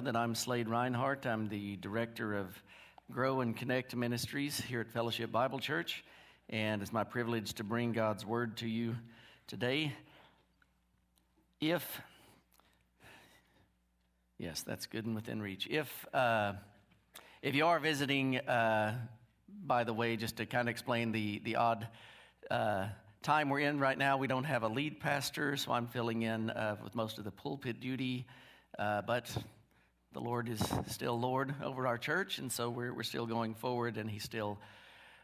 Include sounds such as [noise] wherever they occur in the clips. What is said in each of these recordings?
that I'm Slade Reinhardt. I'm the director of Grow and Connect Ministries here at Fellowship Bible Church, and it's my privilege to bring God's Word to you today. If, yes, that's good and within reach. If, uh, if you are visiting, uh, by the way, just to kind of explain the, the odd uh, time we're in right now, we don't have a lead pastor, so I'm filling in uh, with most of the pulpit duty. Uh, but the Lord is still Lord over our church, and so we're, we're still going forward, and He's still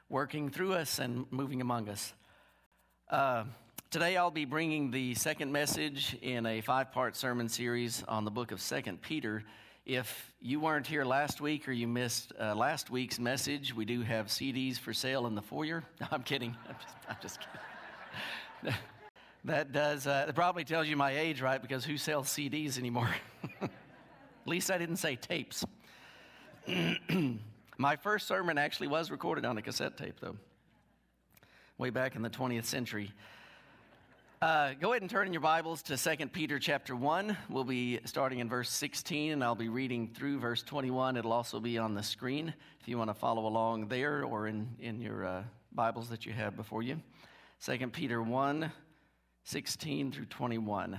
working through us and moving among us. Uh, today, I'll be bringing the second message in a five part sermon series on the book of Second Peter. If you weren't here last week or you missed uh, last week's message, we do have CDs for sale in the foyer. [laughs] No, I'm kidding. I'm just, I'm just kidding. [laughs] that does, uh, it probably tells you my age, right? Because who sells CDs anymore? [laughs] At least I didn't say tapes. [clears throat] My first sermon actually was recorded on a cassette tape, though, way back in the 20th century. Uh, go ahead and turn in your Bibles to 2 Peter chapter 1. We'll be starting in verse 16, and I'll be reading through verse 21. It'll also be on the screen if you want to follow along there or in, in your uh, Bibles that you have before you. 2 Peter 1 16 through 21.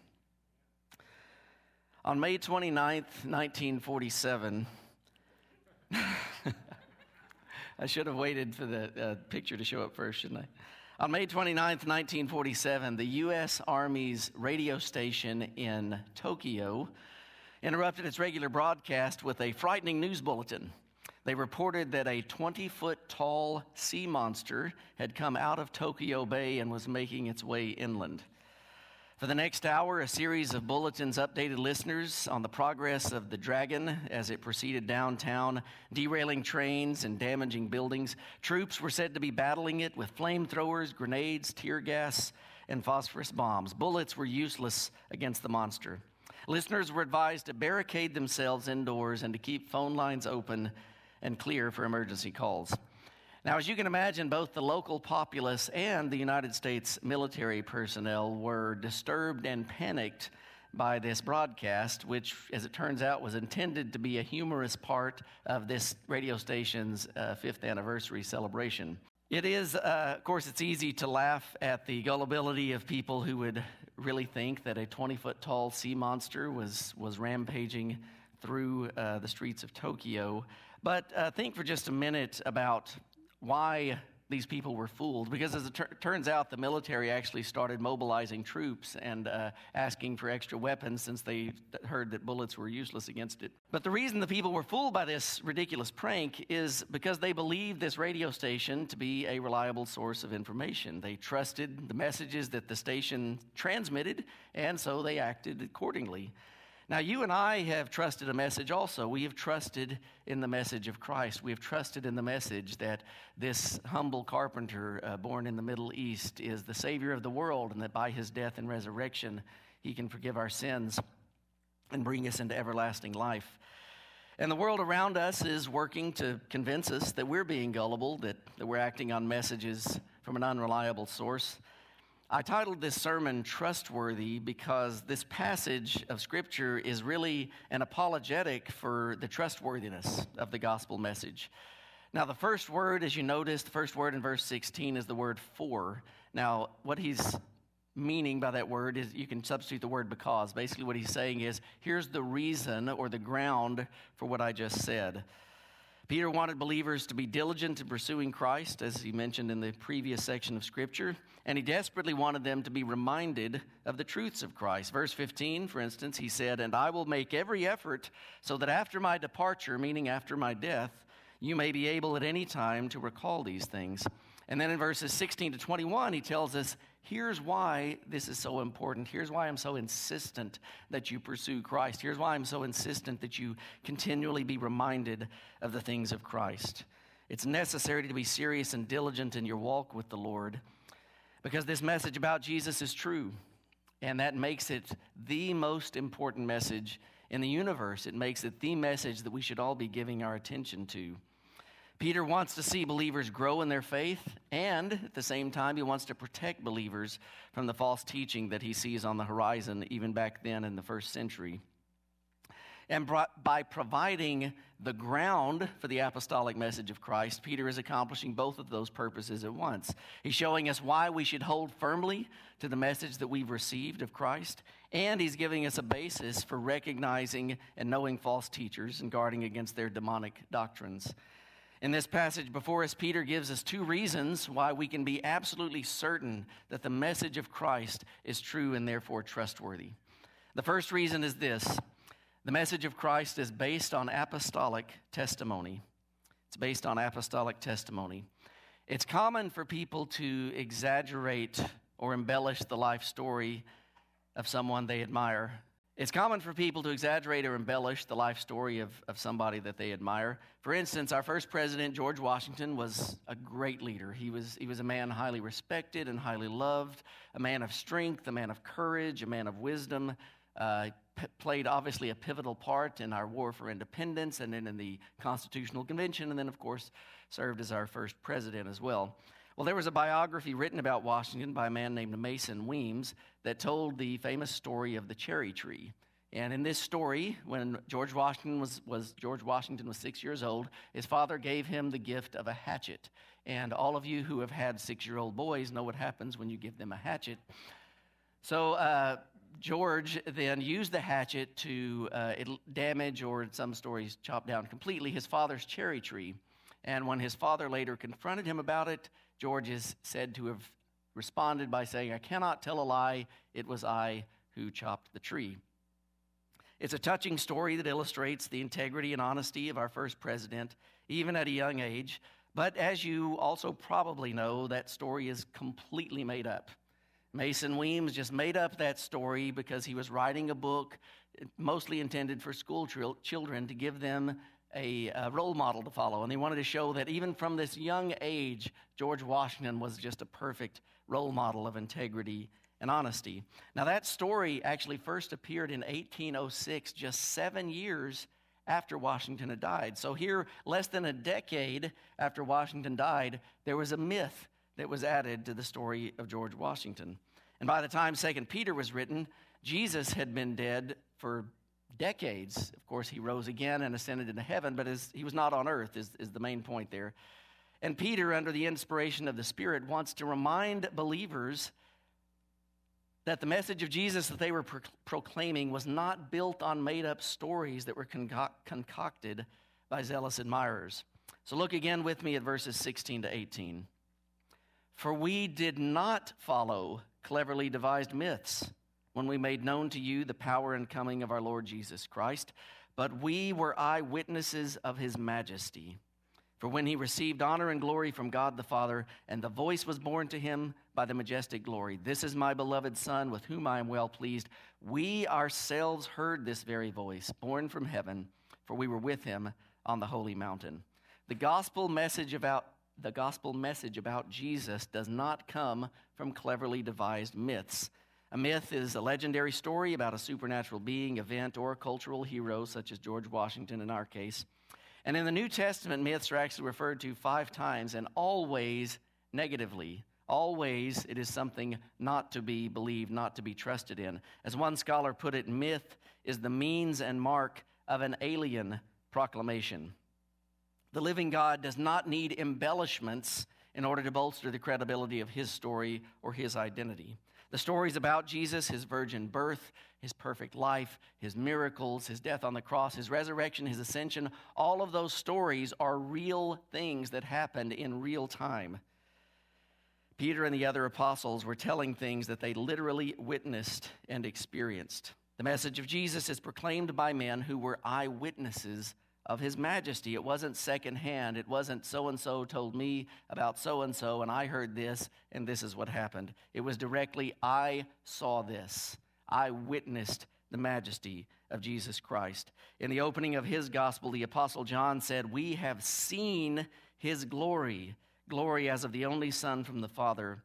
On May 29th, 1947, [laughs] I should have waited for the uh, picture to show up first, shouldn't I? On May 29th, 1947, the U.S. Army's radio station in Tokyo interrupted its regular broadcast with a frightening news bulletin. They reported that a 20 foot tall sea monster had come out of Tokyo Bay and was making its way inland. For the next hour, a series of bulletins updated listeners on the progress of the Dragon as it proceeded downtown, derailing trains and damaging buildings. Troops were said to be battling it with flamethrowers, grenades, tear gas, and phosphorus bombs. Bullets were useless against the monster. Listeners were advised to barricade themselves indoors and to keep phone lines open and clear for emergency calls. Now, as you can imagine, both the local populace and the United States military personnel were disturbed and panicked by this broadcast, which, as it turns out, was intended to be a humorous part of this radio station's uh, fifth anniversary celebration. It is, uh, of course, it's easy to laugh at the gullibility of people who would really think that a 20 foot tall sea monster was, was rampaging through uh, the streets of Tokyo. But uh, think for just a minute about why these people were fooled because as it ter- turns out the military actually started mobilizing troops and uh, asking for extra weapons since they heard that bullets were useless against it. But the reason the people were fooled by this ridiculous prank is because they believed this radio station to be a reliable source of information. They trusted the messages that the station transmitted and so they acted accordingly now, you and I have trusted a message also. We have trusted in the message of Christ. We have trusted in the message that this humble carpenter uh, born in the Middle East is the Savior of the world and that by his death and resurrection, he can forgive our sins and bring us into everlasting life. And the world around us is working to convince us that we're being gullible, that, that we're acting on messages from an unreliable source. I titled this sermon Trustworthy because this passage of Scripture is really an apologetic for the trustworthiness of the gospel message. Now, the first word, as you notice, the first word in verse 16 is the word for. Now, what he's meaning by that word is you can substitute the word because. Basically, what he's saying is here's the reason or the ground for what I just said. Peter wanted believers to be diligent in pursuing Christ, as he mentioned in the previous section of Scripture, and he desperately wanted them to be reminded of the truths of Christ. Verse 15, for instance, he said, And I will make every effort so that after my departure, meaning after my death, you may be able at any time to recall these things. And then in verses 16 to 21, he tells us, here's why this is so important. Here's why I'm so insistent that you pursue Christ. Here's why I'm so insistent that you continually be reminded of the things of Christ. It's necessary to be serious and diligent in your walk with the Lord because this message about Jesus is true. And that makes it the most important message in the universe. It makes it the message that we should all be giving our attention to. Peter wants to see believers grow in their faith, and at the same time, he wants to protect believers from the false teaching that he sees on the horizon, even back then in the first century. And by providing the ground for the apostolic message of Christ, Peter is accomplishing both of those purposes at once. He's showing us why we should hold firmly to the message that we've received of Christ, and he's giving us a basis for recognizing and knowing false teachers and guarding against their demonic doctrines. In this passage before us, Peter gives us two reasons why we can be absolutely certain that the message of Christ is true and therefore trustworthy. The first reason is this the message of Christ is based on apostolic testimony. It's based on apostolic testimony. It's common for people to exaggerate or embellish the life story of someone they admire it's common for people to exaggerate or embellish the life story of, of somebody that they admire. For instance, our first president, George Washington, was a great leader. He was, he was a man highly respected and highly loved, a man of strength, a man of courage, a man of wisdom. Uh, p- played obviously a pivotal part in our war for independence and then in the Constitutional Convention, and then, of course, served as our first president as well. Well, there was a biography written about Washington by a man named Mason Weems that told the famous story of the cherry tree. And in this story, when George Washington was, was, George Washington was six years old, his father gave him the gift of a hatchet. And all of you who have had six-year-old boys know what happens when you give them a hatchet. So uh, George then used the hatchet to uh, damage, or in some stories, chop down completely his father's cherry tree. And when his father later confronted him about it, George is said to have responded by saying, I cannot tell a lie, it was I who chopped the tree. It's a touching story that illustrates the integrity and honesty of our first president, even at a young age. But as you also probably know, that story is completely made up. Mason Weems just made up that story because he was writing a book mostly intended for school children to give them a, a, role model to follow. And they wanted to show that even from this young age, George Washington was just a perfect role model of integrity and honesty. Now, that story actually first appeared in 1806, just seven years after Washington had died. So, here, less than a decade after Washington died, there was a myth that was added to the story of George Washington. And by the time Second Peter was written, Jesus had been dead for decades. Of course, he rose again and ascended into heaven, but his, he was not on earth, is, is the main point there. And Peter, under the inspiration of the Spirit, wants to remind believers that the message of Jesus that they were pro- proclaiming was not built on made up stories that were concocted by zealous admirers. So look again with me at verses 16 to 18. For we did not follow cleverly devised myths when we made known to you the power and coming of our Lord Jesus Christ, but we were eyewitnesses of his majesty. For when he received honor and glory from God the Father, and the voice was borne to him by the majestic glory, This is my beloved Son, with whom I am well pleased. We ourselves heard this very voice, borne from heaven, for we were with him on the holy mountain. The gospel message about the gospel message about Jesus does not come from cleverly devised myths. A myth is a legendary story about a supernatural being, event, or cultural hero, such as George Washington in our case. And in the New Testament, myths are actually referred to five times and always negatively. Always it is something not to be believed, not to be trusted in. As one scholar put it, myth is the means and mark of an alien proclamation. The living God does not need embellishments in order to bolster the credibility of his story or his identity. The stories about Jesus, his virgin birth, his perfect life, his miracles, his death on the cross, his resurrection, his ascension, all of those stories are real things that happened in real time. Peter and the other apostles were telling things that they literally witnessed and experienced. The message of Jesus is proclaimed by men who were eyewitnesses of his majesty. It wasn't secondhand. It wasn't so and so told me about so and so, and I heard this, and this is what happened. It was directly, I saw this. I witnessed the majesty of Jesus Christ. In the opening of his gospel, the Apostle John said, We have seen his glory glory as of the only Son from the Father,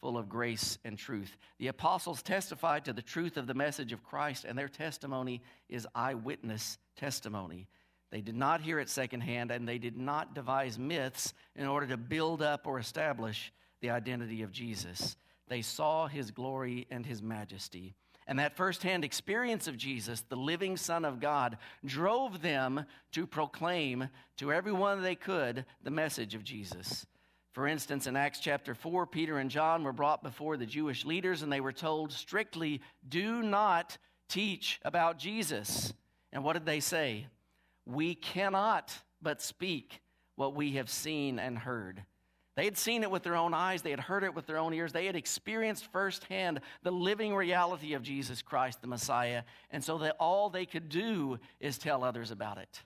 full of grace and truth. The apostles testified to the truth of the message of Christ, and their testimony is eyewitness testimony. They did not hear it secondhand, and they did not devise myths in order to build up or establish the identity of Jesus. They saw his glory and his majesty. And that firsthand experience of Jesus, the living Son of God, drove them to proclaim to everyone they could the message of Jesus. For instance, in Acts chapter 4, Peter and John were brought before the Jewish leaders and they were told strictly, do not teach about Jesus. And what did they say? We cannot but speak what we have seen and heard. They had seen it with their own eyes, they had heard it with their own ears, they had experienced firsthand the living reality of Jesus Christ, the Messiah, and so that all they could do is tell others about it.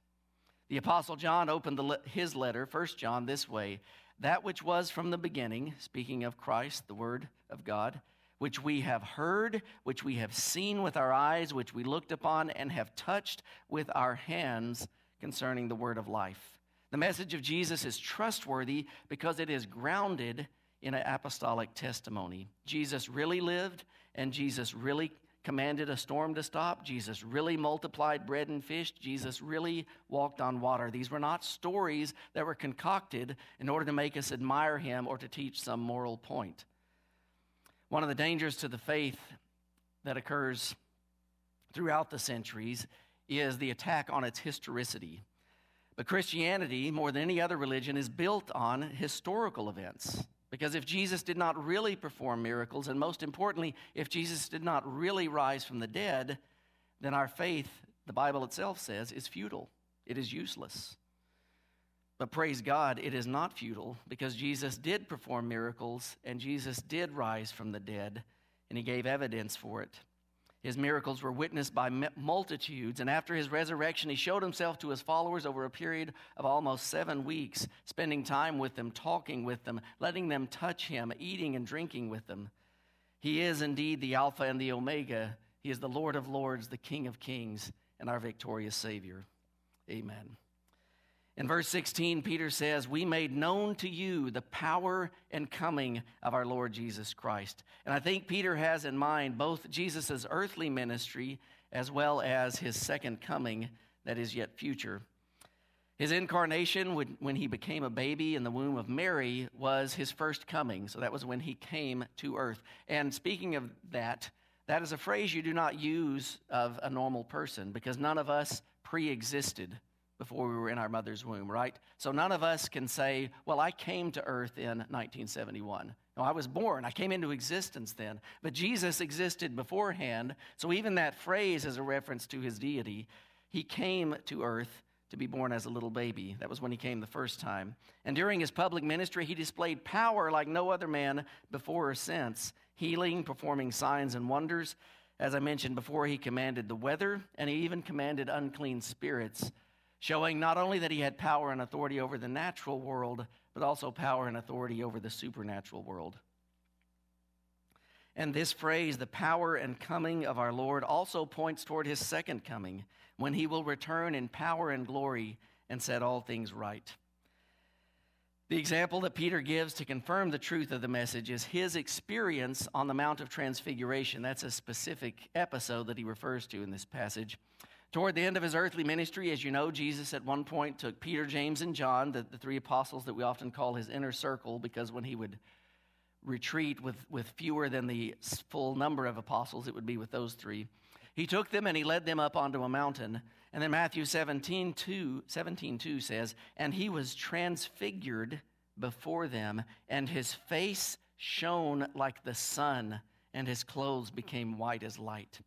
The Apostle John opened the, his letter, 1 John, this way that which was from the beginning, speaking of Christ, the Word of God, which we have heard, which we have seen with our eyes, which we looked upon and have touched with our hands concerning the Word of life. The message of Jesus is trustworthy because it is grounded in an apostolic testimony. Jesus really lived, and Jesus really commanded a storm to stop. Jesus really multiplied bread and fish. Jesus really walked on water. These were not stories that were concocted in order to make us admire him or to teach some moral point. One of the dangers to the faith that occurs throughout the centuries is the attack on its historicity. But Christianity, more than any other religion, is built on historical events. Because if Jesus did not really perform miracles, and most importantly, if Jesus did not really rise from the dead, then our faith, the Bible itself says, is futile. It is useless. But praise God, it is not futile because Jesus did perform miracles and Jesus did rise from the dead, and he gave evidence for it. His miracles were witnessed by multitudes, and after his resurrection, he showed himself to his followers over a period of almost seven weeks, spending time with them, talking with them, letting them touch him, eating and drinking with them. He is indeed the Alpha and the Omega. He is the Lord of Lords, the King of Kings, and our victorious Savior. Amen. In verse 16, Peter says, We made known to you the power and coming of our Lord Jesus Christ. And I think Peter has in mind both Jesus' earthly ministry as well as his second coming that is yet future. His incarnation, when he became a baby in the womb of Mary, was his first coming. So that was when he came to earth. And speaking of that, that is a phrase you do not use of a normal person because none of us pre existed before we were in our mother's womb, right? So none of us can say, well, I came to earth in 1971. No, I was born. I came into existence then. But Jesus existed beforehand. So even that phrase is a reference to his deity. He came to earth to be born as a little baby. That was when he came the first time. And during his public ministry, he displayed power like no other man before or since, healing, performing signs and wonders. As I mentioned before, he commanded the weather, and he even commanded unclean spirits showing not only that he had power and authority over the natural world, but also power and authority over the supernatural world. And this phrase, the power and coming of our Lord, also points toward his second coming, when he will return in power and glory and set all things right. The example that Peter gives to confirm the truth of the message is his experience on the Mount of Transfiguration. That's a specific episode that he refers to in this passage. Toward the end of his earthly ministry, as you know, Jesus at one point took Peter, James, and John, the, the three apostles that we often call his inner circle, because when he would retreat with, with fewer than the full number of apostles, it would be with those three. He took them and he led them up onto a mountain. And then Matthew 17 2, 17, 2 says, And he was transfigured before them, and his face shone like the sun, and his clothes became white as light.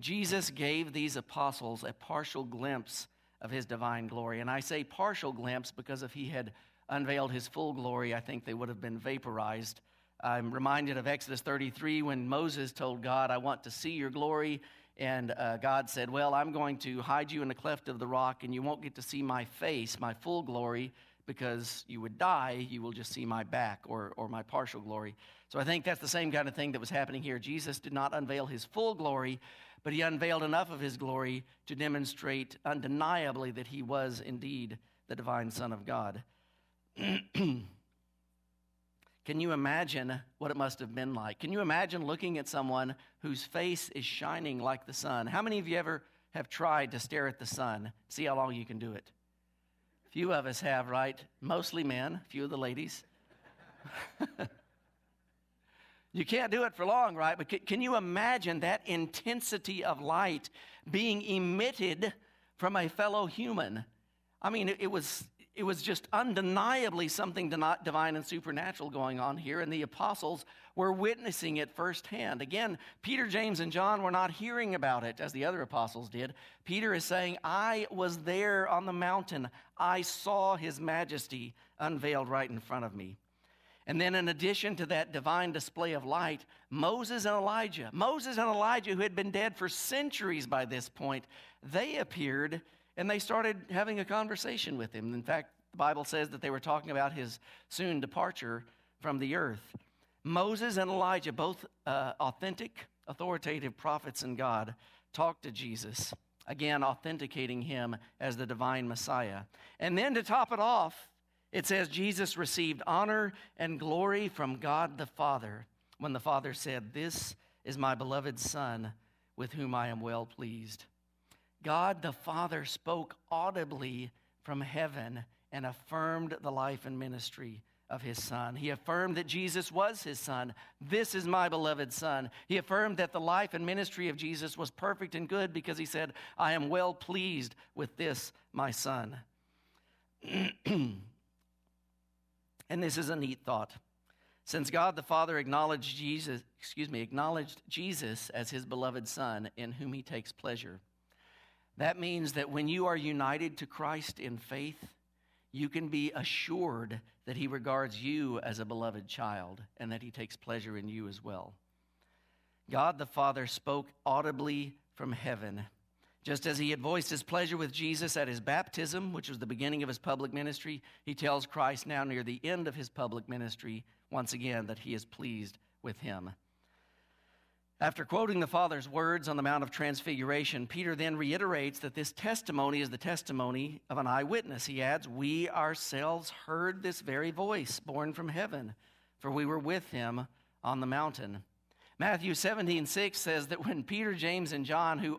Jesus gave these apostles a partial glimpse of his divine glory. And I say partial glimpse because if he had unveiled his full glory, I think they would have been vaporized. I'm reminded of Exodus 33 when Moses told God, I want to see your glory. And uh, God said, Well, I'm going to hide you in the cleft of the rock, and you won't get to see my face, my full glory, because you would die. You will just see my back or, or my partial glory. So I think that's the same kind of thing that was happening here. Jesus did not unveil his full glory, but he unveiled enough of his glory to demonstrate undeniably that he was indeed the divine Son of God. [clears throat] Can you imagine what it must have been like? Can you imagine looking at someone whose face is shining like the sun? How many of you ever have tried to stare at the sun, see how long you can do it? Few of us have, right? Mostly men, few of the ladies. [laughs] You can't do it for long, right? But can you imagine that intensity of light being emitted from a fellow human? I mean, it, was, it was just undeniably something divine and supernatural going on here, and the apostles were witnessing it firsthand. Again, Peter, James, and John were not hearing about it as the other apostles did. Peter is saying, I was there on the mountain, I saw his majesty unveiled right in front of me. And then, in addition to that divine display of light, Moses and Elijah, Moses and Elijah, who had been dead for centuries by this point, they appeared and they started having a conversation with him. In fact, the Bible says that they were talking about his soon departure from the earth. Moses and Elijah, both uh, authentic, authoritative prophets in God, talked to Jesus, again, authenticating him as the divine Messiah. And then to top it off, it says Jesus received honor and glory from God the Father when the Father said, This is my beloved Son with whom I am well pleased. God the Father spoke audibly from heaven and affirmed the life and ministry of his son. He affirmed that Jesus was his son. This is my beloved son. He affirmed that the life and ministry of Jesus was perfect and good because he said, I am well pleased with this, my son. [clears throat] And this is a neat thought. Since God the Father acknowledged Jesus, excuse me, acknowledged Jesus as his beloved son in whom he takes pleasure. That means that when you are united to Christ in faith, you can be assured that he regards you as a beloved child and that he takes pleasure in you as well. God the Father spoke audibly from heaven just as he had voiced his pleasure with Jesus at his baptism, which was the beginning of his public ministry, he tells Christ now near the end of his public ministry once again that he is pleased with him. After quoting the Father's words on the Mount of Transfiguration, Peter then reiterates that this testimony is the testimony of an eyewitness. He adds, We ourselves heard this very voice borne from heaven, for we were with him on the mountain. Matthew 17, 6 says that when Peter, James, and John, who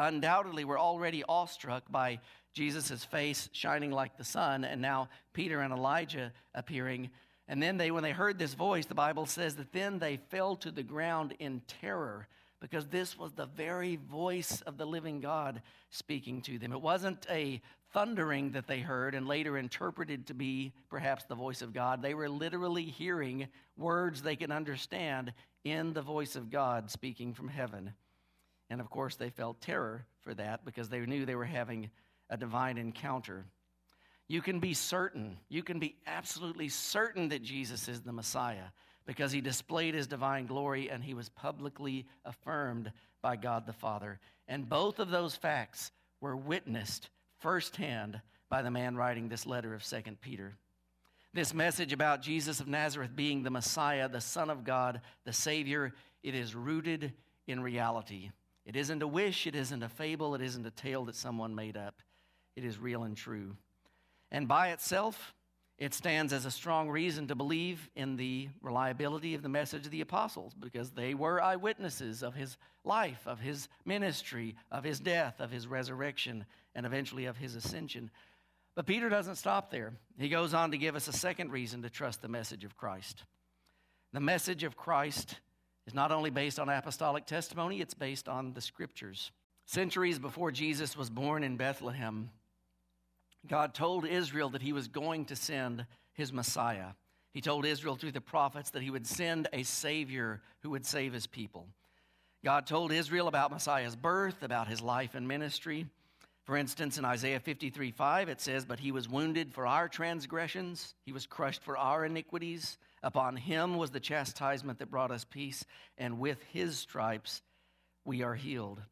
undoubtedly were already awestruck by Jesus' face shining like the sun, and now Peter and Elijah appearing. And then they, when they heard this voice, the Bible says that then they fell to the ground in terror because this was the very voice of the living God speaking to them. It wasn't a thundering that they heard and later interpreted to be perhaps the voice of God. They were literally hearing words they could understand in the voice of God speaking from heaven. And of course, they felt terror for that because they knew they were having a divine encounter. You can be certain, you can be absolutely certain that Jesus is the Messiah because he displayed his divine glory and he was publicly affirmed by God the Father. And both of those facts were witnessed firsthand by the man writing this letter of 2 Peter. This message about Jesus of Nazareth being the Messiah, the Son of God, the Savior, it is rooted in reality. It isn't a wish, it isn't a fable, it isn't a tale that someone made up. It is real and true. And by itself, it stands as a strong reason to believe in the reliability of the message of the apostles because they were eyewitnesses of his life, of his ministry, of his death, of his resurrection, and eventually of his ascension. But Peter doesn't stop there. He goes on to give us a second reason to trust the message of Christ. The message of Christ is not only based on apostolic testimony, it's based on the scriptures. Centuries before Jesus was born in Bethlehem, God told Israel that he was going to send his Messiah. He told Israel through the prophets that he would send a Savior who would save his people. God told Israel about Messiah's birth, about his life and ministry. For instance, in Isaiah 53 5, it says, But he was wounded for our transgressions, he was crushed for our iniquities. Upon him was the chastisement that brought us peace, and with his stripes we are healed.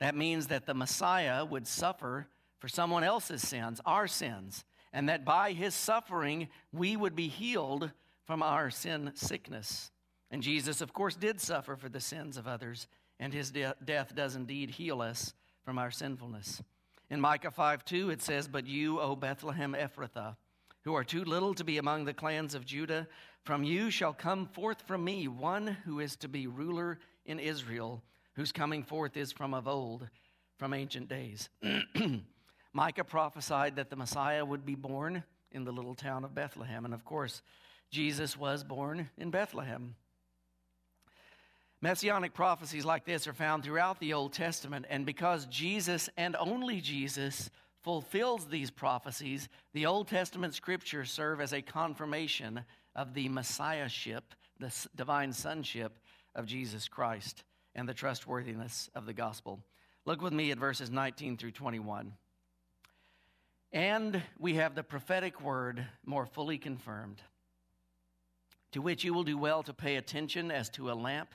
That means that the Messiah would suffer for someone else's sins, our sins, and that by his suffering we would be healed from our sin sickness. And Jesus, of course, did suffer for the sins of others, and his de- death does indeed heal us from our sinfulness. In Micah 5 2, it says, But you, O Bethlehem Ephrathah, who are too little to be among the clans of Judah, from you shall come forth from me one who is to be ruler in Israel, whose coming forth is from of old, from ancient days. [clears throat] Micah prophesied that the Messiah would be born in the little town of Bethlehem. And of course, Jesus was born in Bethlehem. Messianic prophecies like this are found throughout the Old Testament, and because Jesus and only Jesus fulfills these prophecies, the Old Testament scriptures serve as a confirmation of the messiahship, the divine sonship of Jesus Christ, and the trustworthiness of the gospel. Look with me at verses 19 through 21. And we have the prophetic word more fully confirmed, to which you will do well to pay attention as to a lamp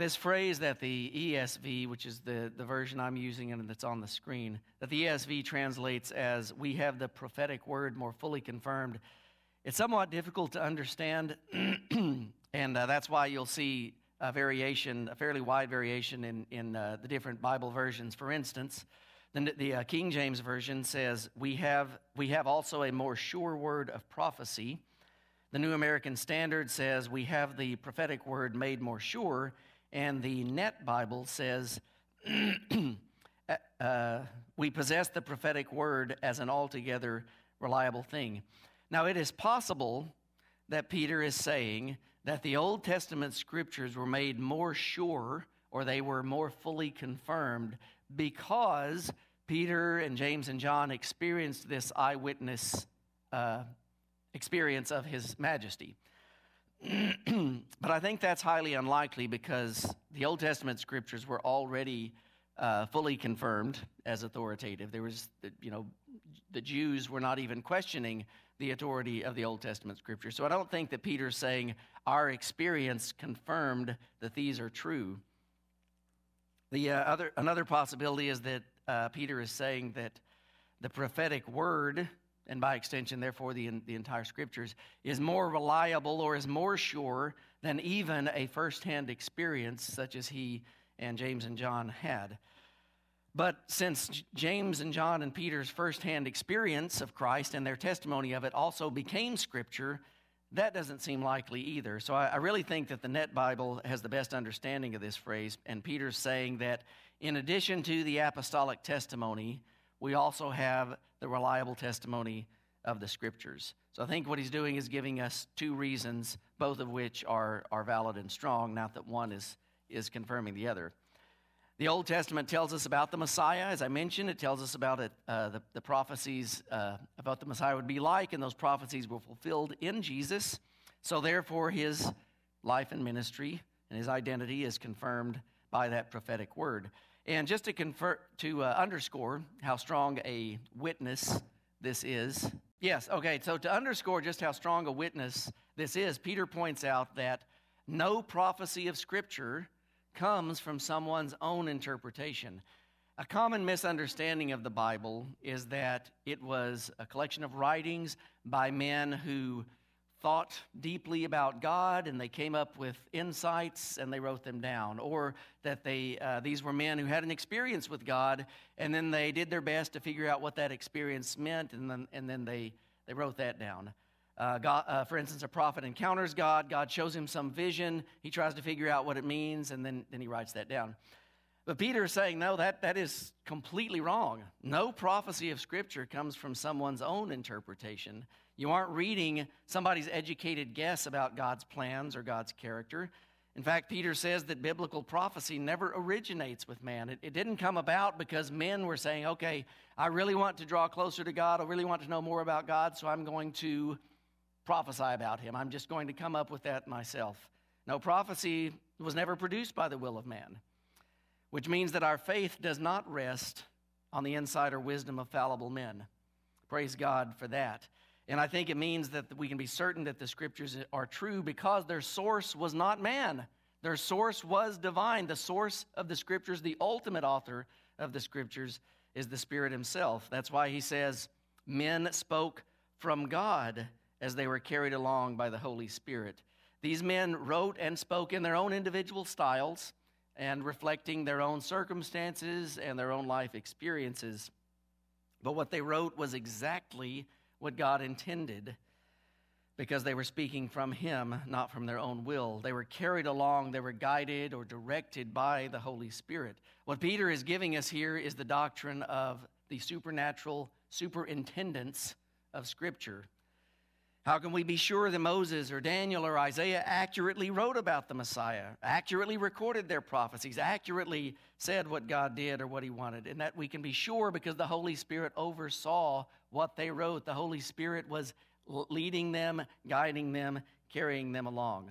This phrase that the ESV, which is the, the version I'm using and that's on the screen, that the ESV translates as, we have the prophetic word more fully confirmed, it's somewhat difficult to understand, [clears throat] and uh, that's why you'll see a variation, a fairly wide variation in, in uh, the different Bible versions. For instance, the, the uh, King James Version says, we have, we have also a more sure word of prophecy. The New American Standard says, we have the prophetic word made more sure. And the Net Bible says, [clears throat] uh, uh, we possess the prophetic word as an altogether reliable thing. Now, it is possible that Peter is saying that the Old Testament scriptures were made more sure or they were more fully confirmed because Peter and James and John experienced this eyewitness uh, experience of his majesty. But I think that's highly unlikely because the Old Testament scriptures were already uh, fully confirmed as authoritative. There was, you know, the Jews were not even questioning the authority of the Old Testament scripture. So I don't think that Peter's saying our experience confirmed that these are true. The uh, other another possibility is that uh, Peter is saying that the prophetic word, and by extension, therefore, the, the entire scriptures, is more reliable or is more sure than even a firsthand experience such as he and James and John had. But since James and John and Peter's firsthand experience of Christ and their testimony of it also became Scripture, that doesn't seem likely either. So I, I, really think that the Net Bible has the best understanding of this phrase. And Peter's saying that in addition to the apostolic testimony, we also have the reliable testimony of the Scriptures. So I think what he's doing is giving us two reasons, both of which are, are valid and strong, not that one is, is confirming the other. The Old Testament tells us about the Messiah. As I mentioned, it tells us about it, uh, the, the, prophecies uh, about the Messiah would be like, and those prophecies were fulfilled in Jesus. So, therefore, his life and ministry and his identity is confirmed by that prophetic word. And just to, confer, to uh, underscore how strong a witness this is, yes, okay, so to underscore just how strong a witness this is, Peter points out that no prophecy of Scripture comes from someone's own interpretation. A common misunderstanding of the Bible is that it was a collection of writings by men who thought deeply about God and they came up with insights and they wrote them down, or that they, uh, these were men who had an experience with God and then they did their best to figure out what that experience meant and then, and then they, they wrote that down. Uh, God, uh, for instance, a prophet encounters God, God shows him some vision, he tries to figure out what it means, and then, then he writes that down. But Peter is saying, no, that, that is completely wrong. No prophecy of Scripture comes from someone's own interpretation. You aren't reading somebody's educated guess about God's plans or God's character. In fact, Peter says that biblical prophecy never originates with man. It, it, didn't come about because men were saying, okay, I really want to draw closer to God. I really want to know more about God, so I'm going to prophesy about him. I'm just going to come up with that myself. No, prophecy was never produced by the will of man, which means that our faith does not rest on the insight or wisdom of fallible men. Praise God for that. And I think it means that we can be certain that the scriptures are true because their source was not man. Their source was divine. The source of the scriptures, the ultimate author of the scriptures, is the Spirit Himself. That's why He says, Men spoke from God as they were carried along by the Holy Spirit. These men wrote and spoke in their own individual styles and reflecting their own circumstances and their own life experiences. But what they wrote was exactly what God intended because they were speaking from Him, not from their own will. They were carried along, they were guided or directed by the Holy Spirit. What Peter is giving us here is the doctrine of the supernatural superintendence of Scripture. How can we be sure that Moses or Daniel or Isaiah accurately wrote about the Messiah, accurately recorded their prophecies, accurately said what God did or what He wanted? And that we can be sure because the Holy Spirit oversaw what they wrote. The Holy Spirit was leading them, guiding them, carrying them along.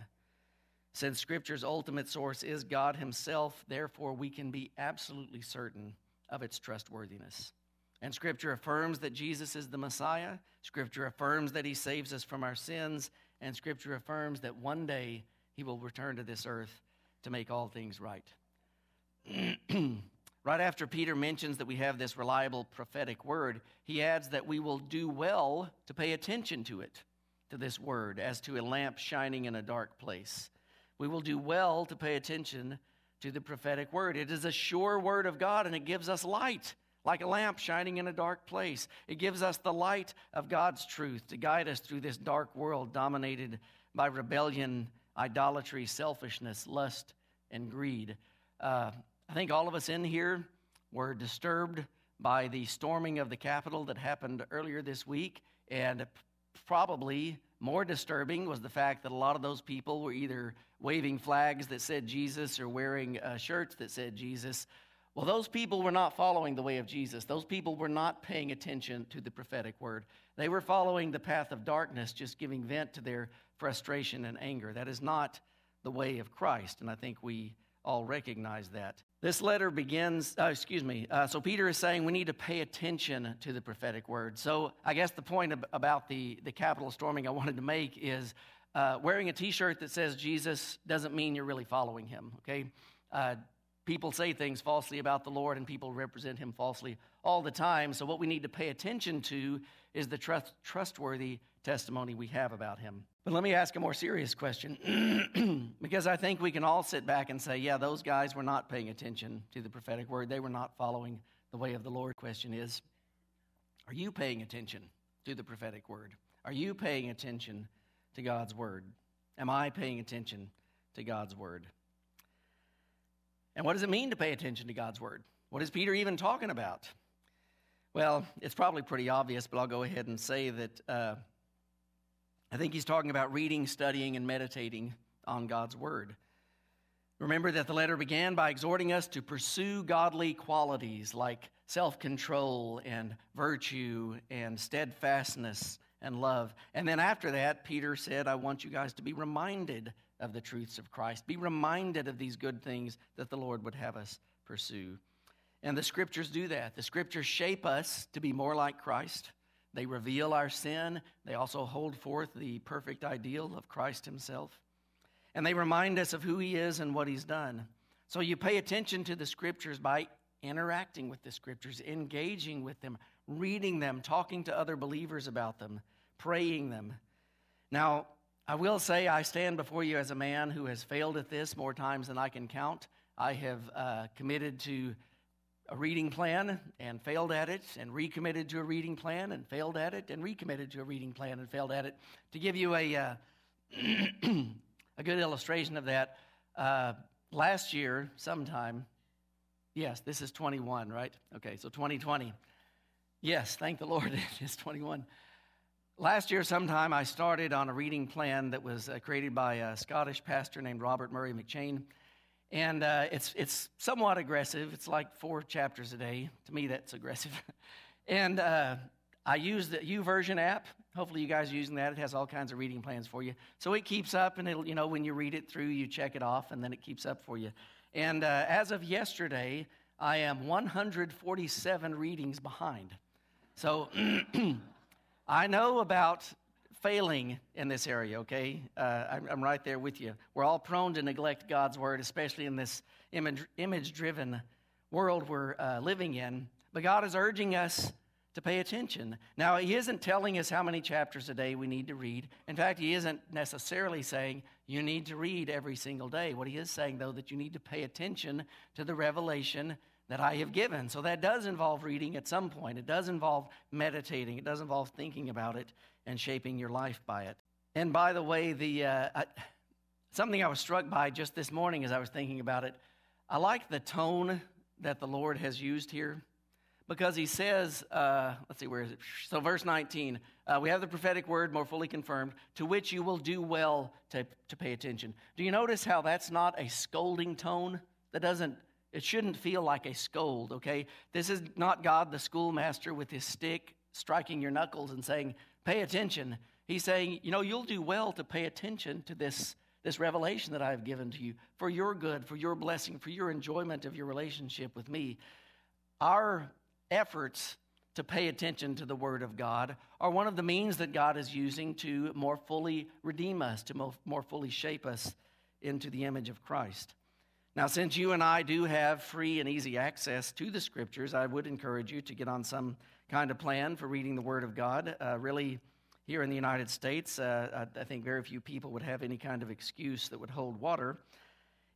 Since Scripture's ultimate source is God Himself, therefore we can be absolutely certain of its trustworthiness. And Scripture affirms that Jesus is the Messiah. Scripture affirms that He saves us from our sins. And Scripture affirms that one day He will return to this earth to make all things right. [clears throat] right after Peter mentions that we have this reliable prophetic word, he adds that we will do well to pay attention to it, to this word, as to a lamp shining in a dark place. We will do well to pay attention to the prophetic word. It is a sure word of God and it gives us light like a lamp shining in a dark place. It gives us the light of God's truth to guide us through this dark world dominated by rebellion, idolatry, selfishness, lust, and greed. Uh, I think all of us in here were disturbed by the storming of the Capitol that happened earlier this week, and probably more disturbing was the fact that a lot of those people were either waving flags that said Jesus or wearing uh, shirts that said Jesus. Well, those people were not following the way of Jesus. Those people were not paying attention to the prophetic word. They were following the path of darkness, just giving vent to their frustration and anger. That is not the way of Christ, and I think we all recognize that. This letter begins, uh, excuse me, uh, so Peter is saying we need to pay attention to the prophetic word. So I guess the point ab- about the, the Capitol storming I wanted to make is uh, wearing a t shirt that says Jesus doesn't mean you're really following him, okay? People say things falsely about the Lord and people represent him falsely all the time. So, what we need to pay attention to is the trust, trustworthy testimony we have about him. But let me ask a more serious question [clears throat] because I think we can all sit back and say, yeah, those guys were not paying attention to the prophetic word. They were not following the way of the Lord. Question is, are you paying attention to the prophetic word? Are you paying attention to God's word? Am I paying attention to God's word? And what does it mean to pay attention to God's word? What is Peter even talking about? Well, it's probably pretty obvious, but I'll go ahead and say that uh, I think he's talking about reading, studying, and meditating on God's word. Remember that the letter began by exhorting us to pursue godly qualities like self control and virtue and steadfastness and love. And then after that, Peter said, I want you guys to be reminded of the truths of Christ. Be reminded of these good things that the Lord would have us pursue. And the scriptures do that. The scriptures shape us to be more like Christ. They reveal our sin. They also hold forth the perfect ideal of Christ Himself. And they remind us of who He is and what He's done. So you pay attention to the scriptures by interacting with the scriptures, engaging with them, reading them, talking to other believers about them, praying them. Now, I will say I stand before you as a man who has failed at this more times than I can count. I have uh, committed to a reading plan and failed at it, and recommitted to a reading plan and failed at it, and recommitted to a reading plan and failed at it. To give you a, uh, [clears throat] a good illustration of that, uh, last year, sometime, Yes, this is 21, right? Okay, so 2020. Yes, thank the Lord, [laughs] it's 21. Last year, sometime, I started on a reading plan that was uh, created by a Scottish pastor named Robert Murray McCheyne. And uh, it's, it's somewhat aggressive. It's like four chapters a day. To me, that's aggressive. [laughs] and uh, I use the YouVersion app. Hopefully, you guys are using that. It has all kinds of reading plans for you. So it keeps up, and it'll, you know, when you read it through, you check it off, and then it keeps up for you. And uh, as of yesterday, I am 147 readings behind. So [clears throat] I know about failing in this area, okay? Uh, I'm, I'm, right there with you. We're all prone to neglect God's word, especially in this image driven world we're uh, living in. But God is urging us to pay attention. Now, He isn't telling us how many chapters a day we need to read. In fact, He isn't necessarily saying you need to read every single day. What He is saying, though, that you need to pay attention to the revelation that I have given. So that does involve reading at some point. It does involve meditating. It does involve thinking about it and shaping your life by it. And by the way, the uh, I, something I was struck by just this morning as I was thinking about it. I like the tone that the Lord has used here because he says, uh, let's see, where is it? So, verse 19, uh, we have the prophetic word more fully confirmed, to which you will do well to, to pay attention. Do you notice how that's not a scolding tone? That doesn't, it shouldn't feel like a scold, okay? This is not God, the schoolmaster, with his stick striking your knuckles and saying, pay attention. He's saying, you know, you'll do well to pay attention to this, this revelation that I've given to you for your good, for your blessing, for your enjoyment of your relationship with me. Our efforts to pay attention to the Word of God are one of the means that God is using to more fully redeem us, to more fully shape us into the image of Christ. Now, since you and I do have free and easy access to the Scriptures, I would encourage you to get on some kind of plan for reading the Word of God. Uh, really, here in the United States, uh, I, think very few people would have any kind of excuse that would hold water.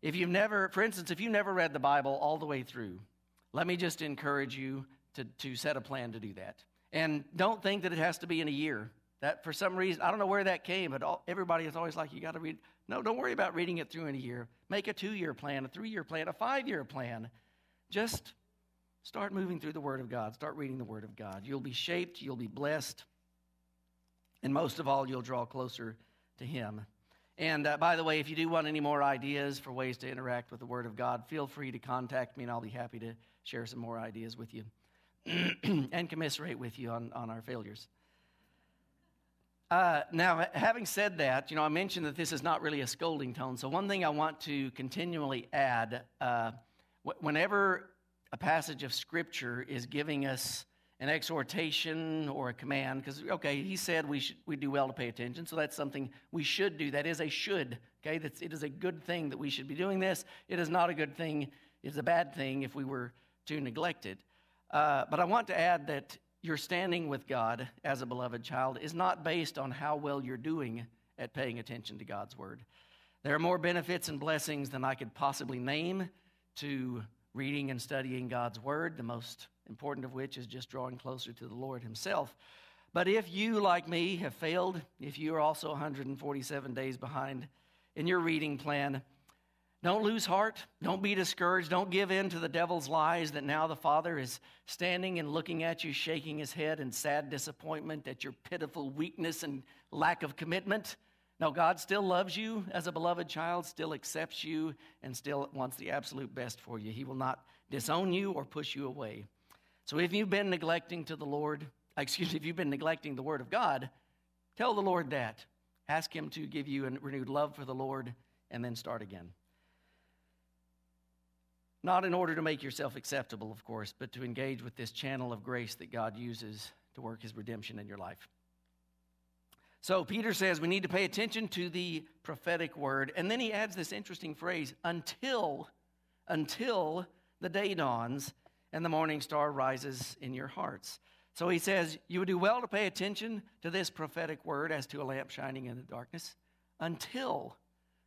If you've never, for instance, if you've never read the Bible all the way through, let me just encourage you to, to set a plan to do that. And don't think that it has to be in a year. That for some reason, I don't know where that came, but all, everybody is always like, you got to read. No, don't worry about reading it through in a year. Make a two year plan, a three year plan, a five year plan. Just Start moving through the Word of God. Start reading the Word of God. You'll be shaped, you'll be blessed, and most of all, you'll draw closer to Him. And uh, by the way, if you do want any more ideas for ways to interact with the Word of God, feel free to contact me, and I'll be happy to share some more ideas with you [clears throat] and commiserate with you on, on our failures. Uh, now, having said that, you know, I mentioned that this is not really a scolding tone. So, one thing I want to continually add uh, whenever a passage of Scripture is giving us an exhortation or a command, because, okay, he said we, should, we do well to pay attention, so that's something we should do. That is a should, okay? That's, it is a good thing that we should be doing this. It is not a good thing, it's a bad thing if we were to neglect it. Uh, but I want to add that your standing with God as a beloved child is not based on how well you're doing at paying attention to God's word. There are more benefits and blessings than I could possibly name to reading and studying God's Word, the most important of which is just drawing closer to the Lord Himself. But if you, like me, have failed, if you are also 147 days behind in your reading plan, don't lose heart. Don't be discouraged. Don't give in to the devil's lies that now the Father is standing and looking at you, shaking his head in sad disappointment at your pitiful weakness and lack of commitment. No, God still loves you as a beloved child, still accepts you, and still wants the absolute best for you. He will not disown you or push you away. So if you've been neglecting to the Lord, excuse me, if you've been neglecting the Word of God, tell the Lord that. Ask Him to give you a renewed love for the Lord, and then start again. Not in order to make yourself acceptable, of course, but to engage with this channel of grace that God uses to work His redemption in your life. So Peter says we need to pay attention to the prophetic word. And then he adds this interesting phrase until, until the day dawns and the morning star rises in your hearts. So he says, You would do well to pay attention to this prophetic word as to a lamp shining in the darkness until.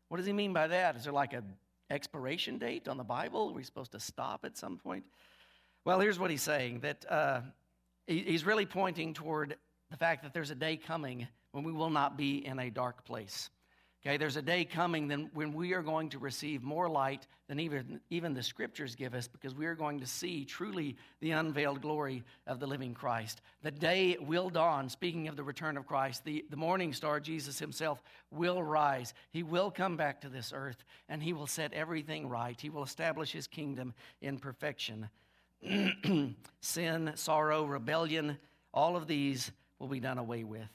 What does he mean by that? Is there like an expiration date on the Bible? Are we supposed to stop at some point? Well, here's what he's saying that uh, he's really pointing toward the fact that there's a day coming when we will not be in a dark place. Okay, there's a day coming then when we are going to receive more light than even, even the scriptures give us because we are going to see truly the unveiled glory of the living Christ. The day will dawn, speaking of the return of Christ. The, the morning star, Jesus himself, will rise. He will come back to this earth and he will set everything right. He will establish his kingdom in perfection. [clears throat] Sin, sorrow, rebellion, all of these will be done away with.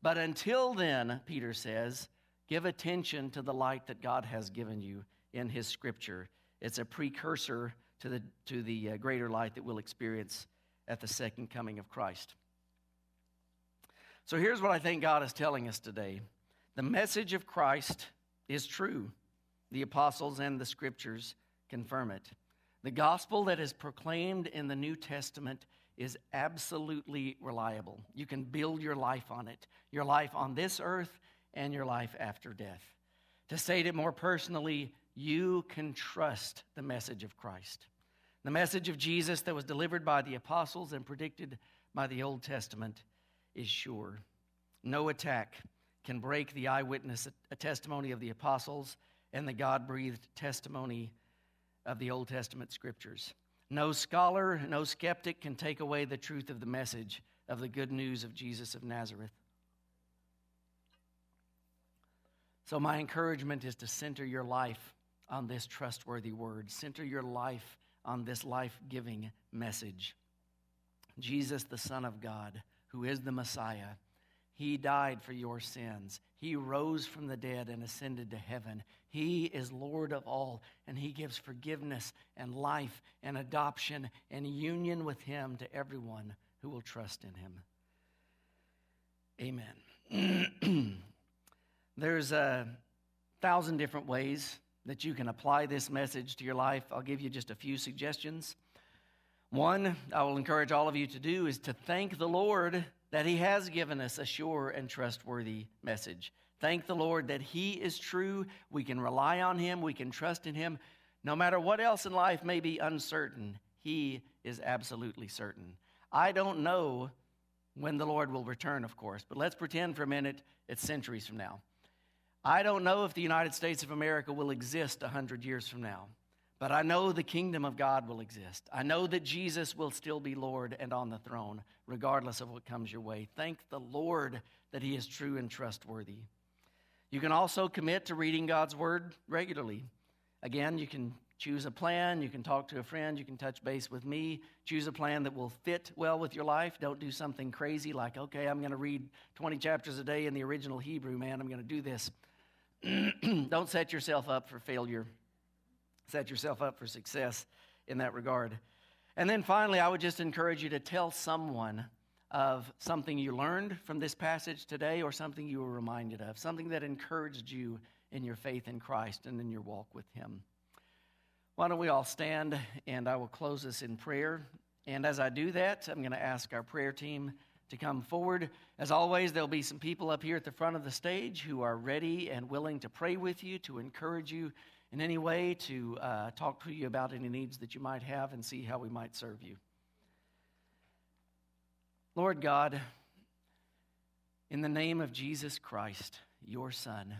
But until then, Peter says, Give attention to the light that God has given you in His Scripture. It's a precursor to the, to the uh, greater light that we'll experience at the second coming of Christ. So here's what I think God is telling us today the message of Christ is true. The apostles and the scriptures confirm it. The gospel that is proclaimed in the New Testament is absolutely reliable. You can build your life on it, your life on this earth and your life after death. To state it more personally, you can trust the message of Christ. The message of Jesus that was delivered by the apostles and predicted by the Old Testament is sure. No attack can break the eyewitness testimony of the apostles and the God breathed testimony of the Old Testament scriptures. No scholar, no skeptic can take away the truth of the message of the good news of Jesus of Nazareth. So, my encouragement is to center your life on this trustworthy word, center your life on this life giving message. Jesus, the Son of God, who is the Messiah, he died for your sins. He rose from the dead and ascended to heaven. He is Lord of all, and He gives forgiveness and life and adoption and union with Him to everyone who will trust in Him. Amen. [clears throat] There's a thousand different ways that you can apply this message to your life. I'll give you just a few suggestions. One, I will encourage all of you to do is to thank the Lord that He has given us a sure and trustworthy message. Thank the Lord that He is true. We can rely on Him, we can trust in Him. No matter what else in life may be uncertain, He is absolutely certain. I don't know when the Lord will return, of course, but let's pretend for a minute it's centuries from now. I don't know if the United States of America will exist 100 years from now, but I know the kingdom of God will exist. I know that Jesus will still be Lord and on the throne, regardless of what comes your way. Thank the Lord that He is true and trustworthy. You can also commit to reading God's Word regularly. Again, you can choose a plan, you can talk to a friend, you can touch base with me, choose a plan that will fit well with your life. Don't do something crazy like, okay, I'm going to read 20 chapters a day in the original Hebrew, man, I'm going to do this. [clears throat] Don't set yourself up for failure. Set yourself up for success in that regard. And then finally, I would just encourage you to tell someone of something you learned from this passage today or something you were reminded of, something that encouraged you in your faith in Christ and in your walk with Him. Why don't we all stand and I will close this in prayer. And as I do that, I'm going to ask our prayer team to come forward. As always, there'll be some people up here at the front of the stage who are ready and willing to pray with you, to encourage you in any way, to uh, talk to you about any needs that you might have and see how we might serve you. Lord God, in the name of Jesus Christ, your Son,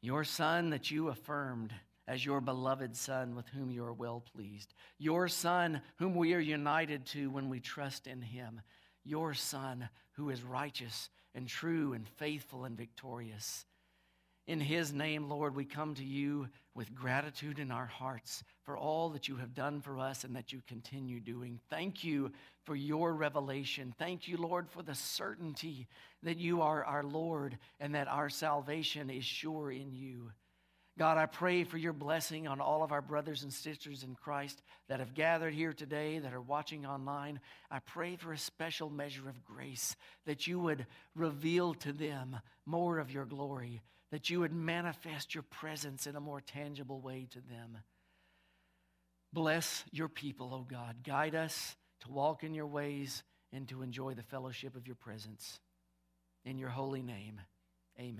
your Son that you affirmed as your beloved Son with whom you are well pleased, your Son whom we are united to when we trust in him your Son, who is righteous and true and faithful and victorious. In his name, Lord, we come to you with gratitude in our hearts for all that you have done for us and that you continue doing. Thank you for your revelation. Thank you, Lord, for the certainty that you are our Lord and that our salvation is sure in you. God, I pray for your blessing on all of our brothers and sisters in Christ that have gathered here today, that are watching online. I pray for a special measure of grace that you would reveal to them more of your glory, that you would manifest your presence in a more tangible way to them. Bless your people, O oh God. Guide us to walk in your ways and to enjoy the fellowship of your presence. In your holy name.